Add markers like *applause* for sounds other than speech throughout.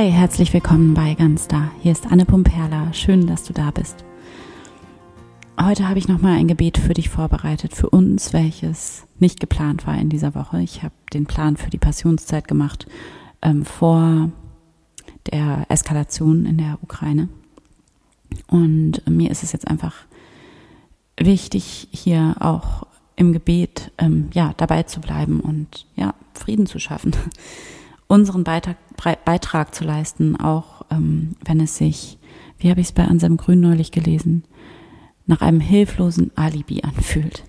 Hi, herzlich willkommen bei Ganz Da. Hier ist Anne Pumperla. Schön, dass du da bist. Heute habe ich nochmal ein Gebet für dich vorbereitet, für uns, welches nicht geplant war in dieser Woche. Ich habe den Plan für die Passionszeit gemacht ähm, vor der Eskalation in der Ukraine. Und mir ist es jetzt einfach wichtig, hier auch im Gebet ähm, ja dabei zu bleiben und ja Frieden zu schaffen unseren Beitrag, Beitrag zu leisten, auch ähm, wenn es sich, wie habe ich es bei Anselm Grün neulich gelesen, nach einem hilflosen Alibi anfühlt.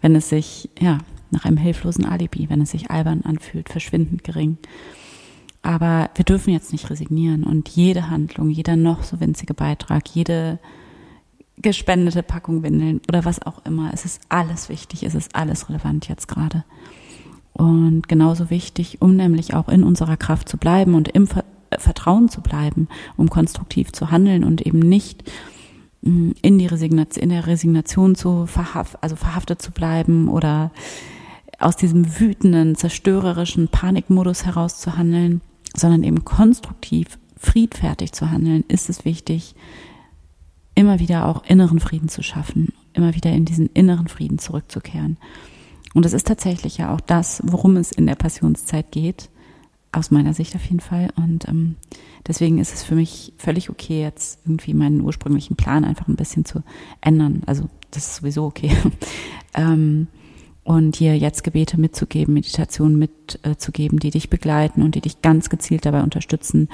Wenn es sich, ja, nach einem hilflosen Alibi, wenn es sich albern anfühlt, verschwindend gering. Aber wir dürfen jetzt nicht resignieren und jede Handlung, jeder noch so winzige Beitrag, jede gespendete Packung Windeln oder was auch immer, es ist alles wichtig, es ist alles relevant jetzt gerade. Und genauso wichtig, um nämlich auch in unserer Kraft zu bleiben und im Vertrauen zu bleiben, um konstruktiv zu handeln und eben nicht mm, in die Resignation, in der Resignation zu verhaft, also verhaftet zu bleiben oder aus diesem wütenden, zerstörerischen Panikmodus heraus zu handeln, sondern eben konstruktiv, friedfertig zu handeln, ist es wichtig, immer wieder auch inneren Frieden zu schaffen, immer wieder in diesen inneren Frieden zurückzukehren. Und es ist tatsächlich ja auch das, worum es in der Passionszeit geht, aus meiner Sicht auf jeden Fall. Und ähm, deswegen ist es für mich völlig okay, jetzt irgendwie meinen ursprünglichen Plan einfach ein bisschen zu ändern. Also das ist sowieso okay. *laughs* ähm, und dir jetzt Gebete mitzugeben, Meditationen mitzugeben, die dich begleiten und die dich ganz gezielt dabei unterstützen,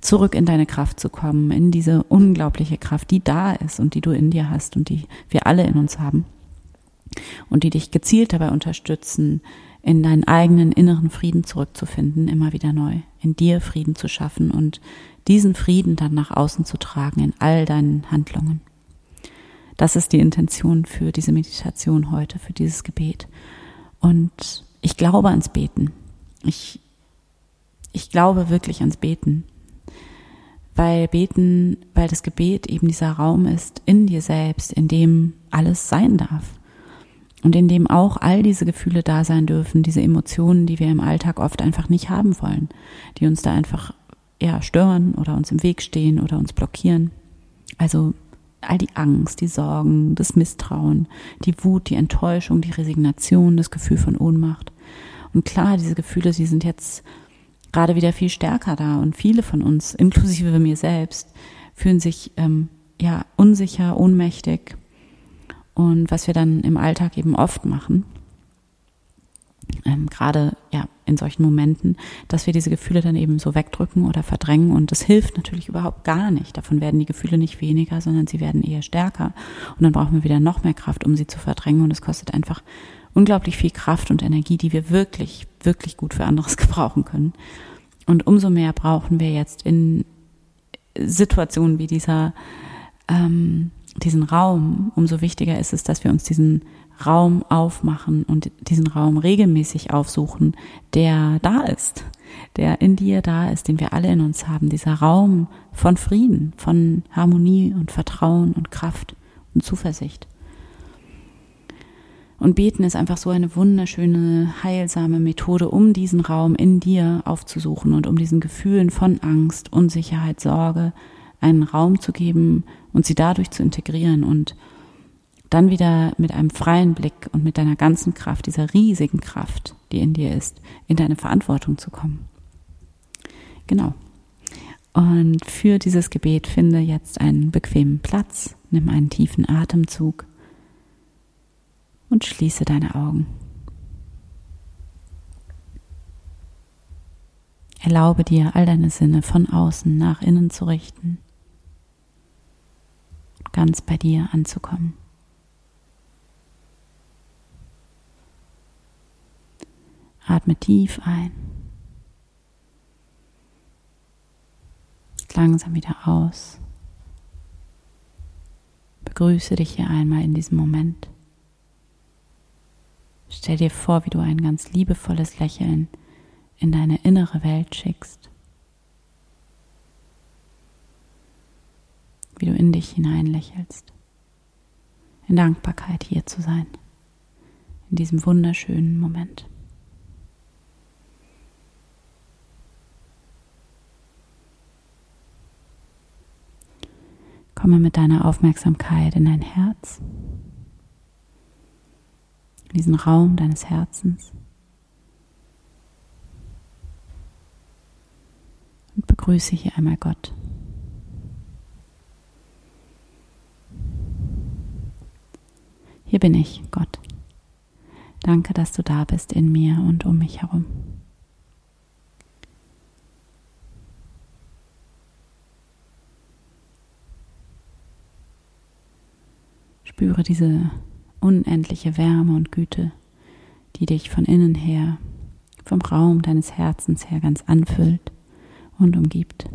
zurück in deine Kraft zu kommen, in diese unglaubliche Kraft, die da ist und die du in dir hast und die wir alle in uns haben und die dich gezielt dabei unterstützen, in deinen eigenen inneren Frieden zurückzufinden, immer wieder neu, in dir Frieden zu schaffen und diesen Frieden dann nach außen zu tragen in all deinen Handlungen. Das ist die Intention für diese Meditation heute, für dieses Gebet. Und ich glaube ans Beten. Ich, ich glaube wirklich ans Beten. Weil Beten, weil das Gebet eben dieser Raum ist in dir selbst, in dem alles sein darf und in dem auch all diese Gefühle da sein dürfen, diese Emotionen, die wir im Alltag oft einfach nicht haben wollen, die uns da einfach ja stören oder uns im Weg stehen oder uns blockieren. Also all die Angst, die Sorgen, das Misstrauen, die Wut, die Enttäuschung, die Resignation, das Gefühl von Ohnmacht. Und klar, diese Gefühle, sie sind jetzt gerade wieder viel stärker da und viele von uns, inklusive mir selbst, fühlen sich ähm, ja unsicher, ohnmächtig, und was wir dann im Alltag eben oft machen, ähm, gerade ja in solchen Momenten, dass wir diese Gefühle dann eben so wegdrücken oder verdrängen und das hilft natürlich überhaupt gar nicht. Davon werden die Gefühle nicht weniger, sondern sie werden eher stärker und dann brauchen wir wieder noch mehr Kraft, um sie zu verdrängen und es kostet einfach unglaublich viel Kraft und Energie, die wir wirklich, wirklich gut für anderes *laughs* gebrauchen können. Und umso mehr brauchen wir jetzt in Situationen wie dieser ähm, diesen Raum, umso wichtiger ist es, dass wir uns diesen Raum aufmachen und diesen Raum regelmäßig aufsuchen, der da ist, der in dir da ist, den wir alle in uns haben, dieser Raum von Frieden, von Harmonie und Vertrauen und Kraft und Zuversicht. Und beten ist einfach so eine wunderschöne, heilsame Methode, um diesen Raum in dir aufzusuchen und um diesen Gefühlen von Angst, Unsicherheit, Sorge einen Raum zu geben, und sie dadurch zu integrieren und dann wieder mit einem freien Blick und mit deiner ganzen Kraft, dieser riesigen Kraft, die in dir ist, in deine Verantwortung zu kommen. Genau. Und für dieses Gebet finde jetzt einen bequemen Platz, nimm einen tiefen Atemzug und schließe deine Augen. Erlaube dir, all deine Sinne von außen nach innen zu richten ganz bei dir anzukommen. Atme tief ein. Langsam wieder aus. Begrüße dich hier einmal in diesem Moment. Stell dir vor, wie du ein ganz liebevolles Lächeln in deine innere Welt schickst. Wie du in dich hineinlächelst. In Dankbarkeit hier zu sein, in diesem wunderschönen Moment. Komme mit deiner Aufmerksamkeit in dein Herz, in diesen Raum deines Herzens. Und begrüße hier einmal Gott. Hier bin ich, Gott. Danke, dass du da bist in mir und um mich herum. Spüre diese unendliche Wärme und Güte, die dich von innen her, vom Raum deines Herzens her ganz anfüllt und umgibt.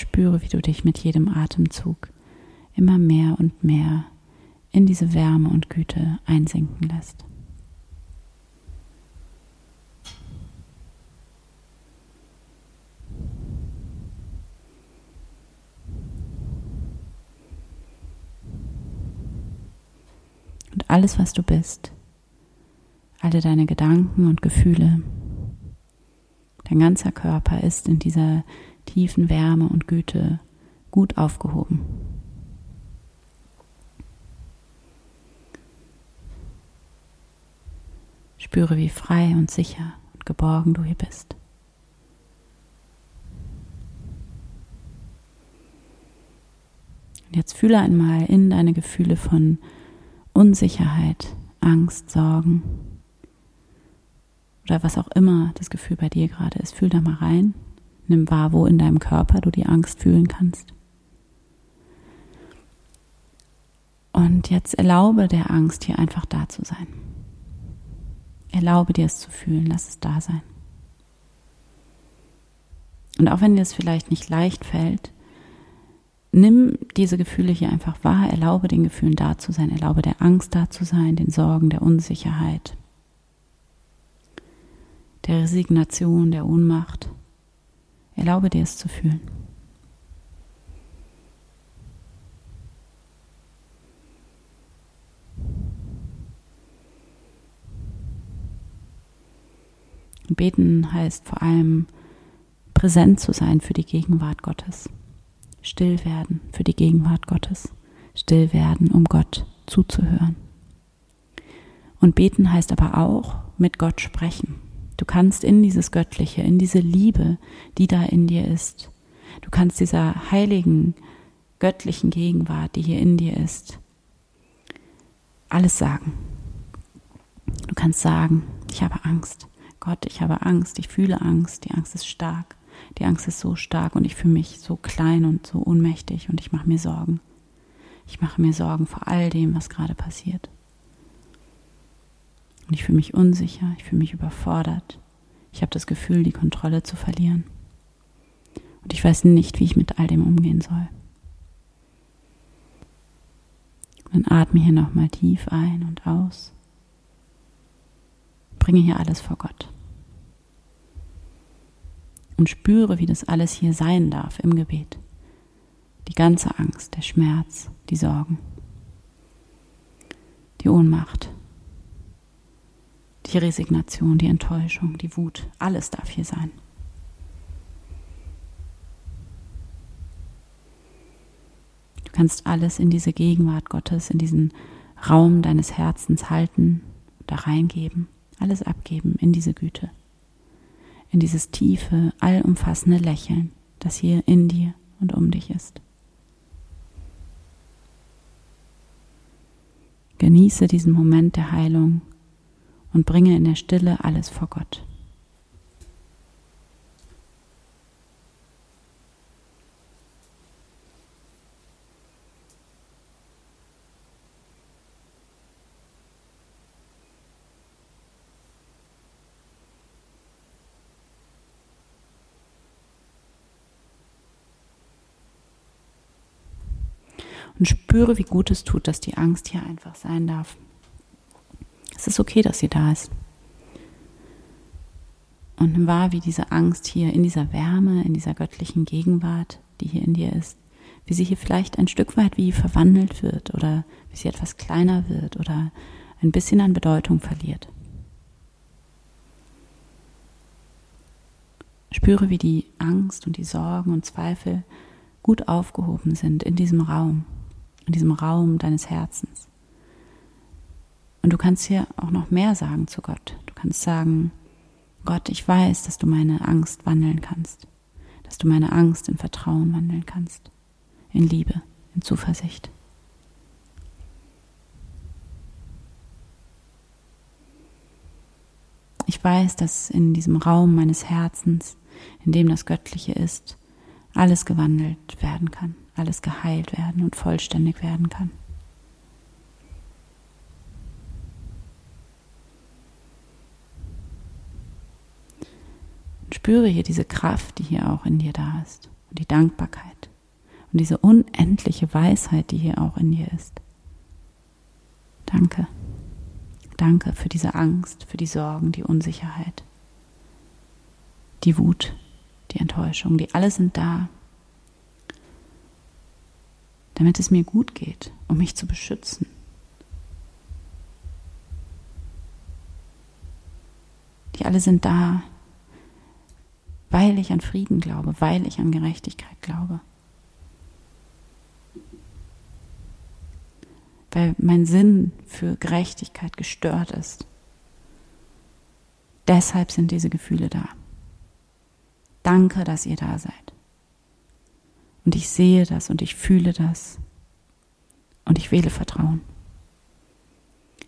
Spüre, wie du dich mit jedem Atemzug immer mehr und mehr in diese Wärme und Güte einsinken lässt. Und alles, was du bist, alle deine Gedanken und Gefühle, dein ganzer Körper ist in dieser tiefen Wärme und Güte gut aufgehoben. Spüre, wie frei und sicher und geborgen du hier bist. Und jetzt fühle einmal in deine Gefühle von Unsicherheit, Angst, Sorgen oder was auch immer das Gefühl bei dir gerade ist. Fühl da mal rein. Nimm wahr, wo in deinem Körper du die Angst fühlen kannst. Und jetzt erlaube der Angst hier einfach da zu sein. Erlaube dir es zu fühlen, lass es da sein. Und auch wenn dir es vielleicht nicht leicht fällt, nimm diese Gefühle hier einfach wahr, erlaube den Gefühlen da zu sein, erlaube der Angst da zu sein, den Sorgen, der Unsicherheit, der Resignation, der Ohnmacht. Erlaube dir es zu fühlen. Beten heißt vor allem präsent zu sein für die Gegenwart Gottes, still werden für die Gegenwart Gottes, still werden, um Gott zuzuhören. Und beten heißt aber auch mit Gott sprechen. Du kannst in dieses Göttliche, in diese Liebe, die da in dir ist, du kannst dieser heiligen, göttlichen Gegenwart, die hier in dir ist, alles sagen. Du kannst sagen, ich habe Angst. Gott, ich habe Angst, ich fühle Angst, die Angst ist stark. Die Angst ist so stark und ich fühle mich so klein und so ohnmächtig und ich mache mir Sorgen. Ich mache mir Sorgen vor all dem, was gerade passiert. Und ich fühle mich unsicher, ich fühle mich überfordert. Ich habe das Gefühl, die Kontrolle zu verlieren. Und ich weiß nicht, wie ich mit all dem umgehen soll. Dann atme hier nochmal tief ein und aus. Bringe hier alles vor Gott. Und spüre, wie das alles hier sein darf im Gebet. Die ganze Angst, der Schmerz, die Sorgen, die Ohnmacht, die Resignation, die Enttäuschung, die Wut, alles darf hier sein. Du kannst alles in diese Gegenwart Gottes, in diesen Raum deines Herzens halten, da reingeben, alles abgeben in diese Güte, in dieses tiefe, allumfassende Lächeln, das hier in dir und um dich ist. Genieße diesen Moment der Heilung und bringe in der Stille alles vor Gott. und spüre, wie gut es tut, dass die Angst hier einfach sein darf. Ist okay, dass sie da ist. Und nimm wahr, wie diese Angst hier in dieser Wärme, in dieser göttlichen Gegenwart, die hier in dir ist, wie sie hier vielleicht ein Stück weit wie verwandelt wird oder wie sie etwas kleiner wird oder ein bisschen an Bedeutung verliert. Spüre, wie die Angst und die Sorgen und Zweifel gut aufgehoben sind in diesem Raum, in diesem Raum deines Herzens. Und du kannst hier auch noch mehr sagen zu Gott. Du kannst sagen, Gott, ich weiß, dass du meine Angst wandeln kannst, dass du meine Angst in Vertrauen wandeln kannst, in Liebe, in Zuversicht. Ich weiß, dass in diesem Raum meines Herzens, in dem das Göttliche ist, alles gewandelt werden kann, alles geheilt werden und vollständig werden kann. Spüre hier diese Kraft, die hier auch in dir da ist und die Dankbarkeit und diese unendliche Weisheit, die hier auch in dir ist. Danke. Danke für diese Angst, für die Sorgen, die Unsicherheit, die Wut, die Enttäuschung, die alle sind da, damit es mir gut geht, um mich zu beschützen. Die alle sind da, weil ich an Frieden glaube, weil ich an Gerechtigkeit glaube. weil mein Sinn für Gerechtigkeit gestört ist. Deshalb sind diese Gefühle da. Danke, dass ihr da seid. Und ich sehe das und ich fühle das. Und ich wähle Vertrauen.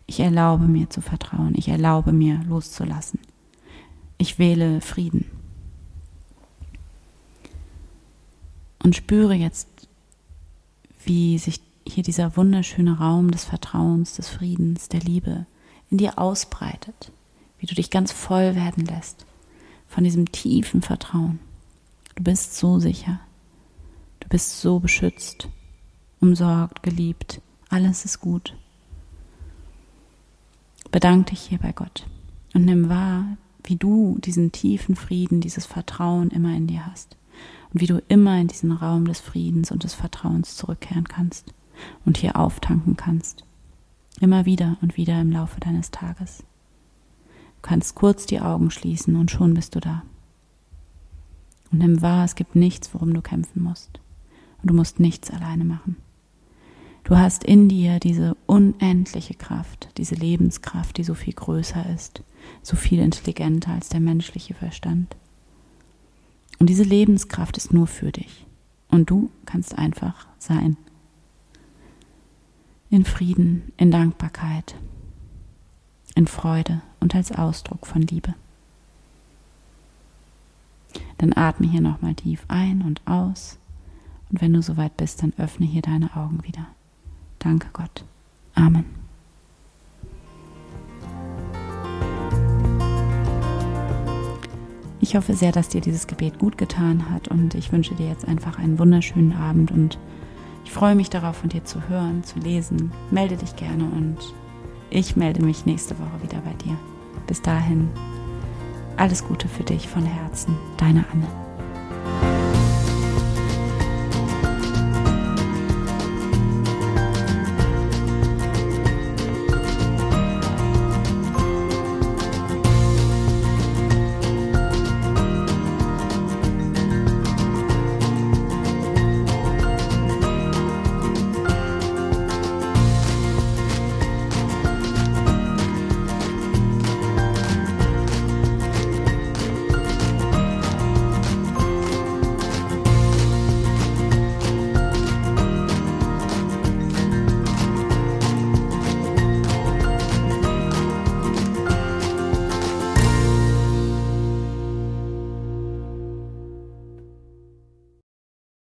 Ich erlaube mir zu vertrauen. Ich erlaube mir loszulassen. Ich wähle Frieden. Und spüre jetzt, wie sich hier dieser wunderschöne Raum des Vertrauens, des Friedens, der Liebe in dir ausbreitet, wie du dich ganz voll werden lässt von diesem tiefen Vertrauen. Du bist so sicher, du bist so beschützt, umsorgt, geliebt, alles ist gut. Bedank dich hier bei Gott und nimm wahr, wie du diesen tiefen Frieden, dieses Vertrauen immer in dir hast und wie du immer in diesen Raum des Friedens und des Vertrauens zurückkehren kannst und hier auftanken kannst. Immer wieder und wieder im Laufe deines Tages. Du kannst kurz die Augen schließen und schon bist du da. Und nimm wahr, es gibt nichts, worum du kämpfen musst. Und du musst nichts alleine machen. Du hast in dir diese unendliche Kraft, diese Lebenskraft, die so viel größer ist, so viel intelligenter als der menschliche Verstand. Und diese Lebenskraft ist nur für dich. Und du kannst einfach sein in Frieden, in Dankbarkeit, in Freude und als Ausdruck von Liebe. Dann atme hier nochmal tief ein und aus und wenn du soweit bist, dann öffne hier deine Augen wieder. Danke Gott. Amen. Ich hoffe sehr, dass dir dieses Gebet gut getan hat und ich wünsche dir jetzt einfach einen wunderschönen Abend und ich freue mich darauf, von dir zu hören, zu lesen. Melde dich gerne und ich melde mich nächste Woche wieder bei dir. Bis dahin, alles Gute für dich von Herzen, deine Anne.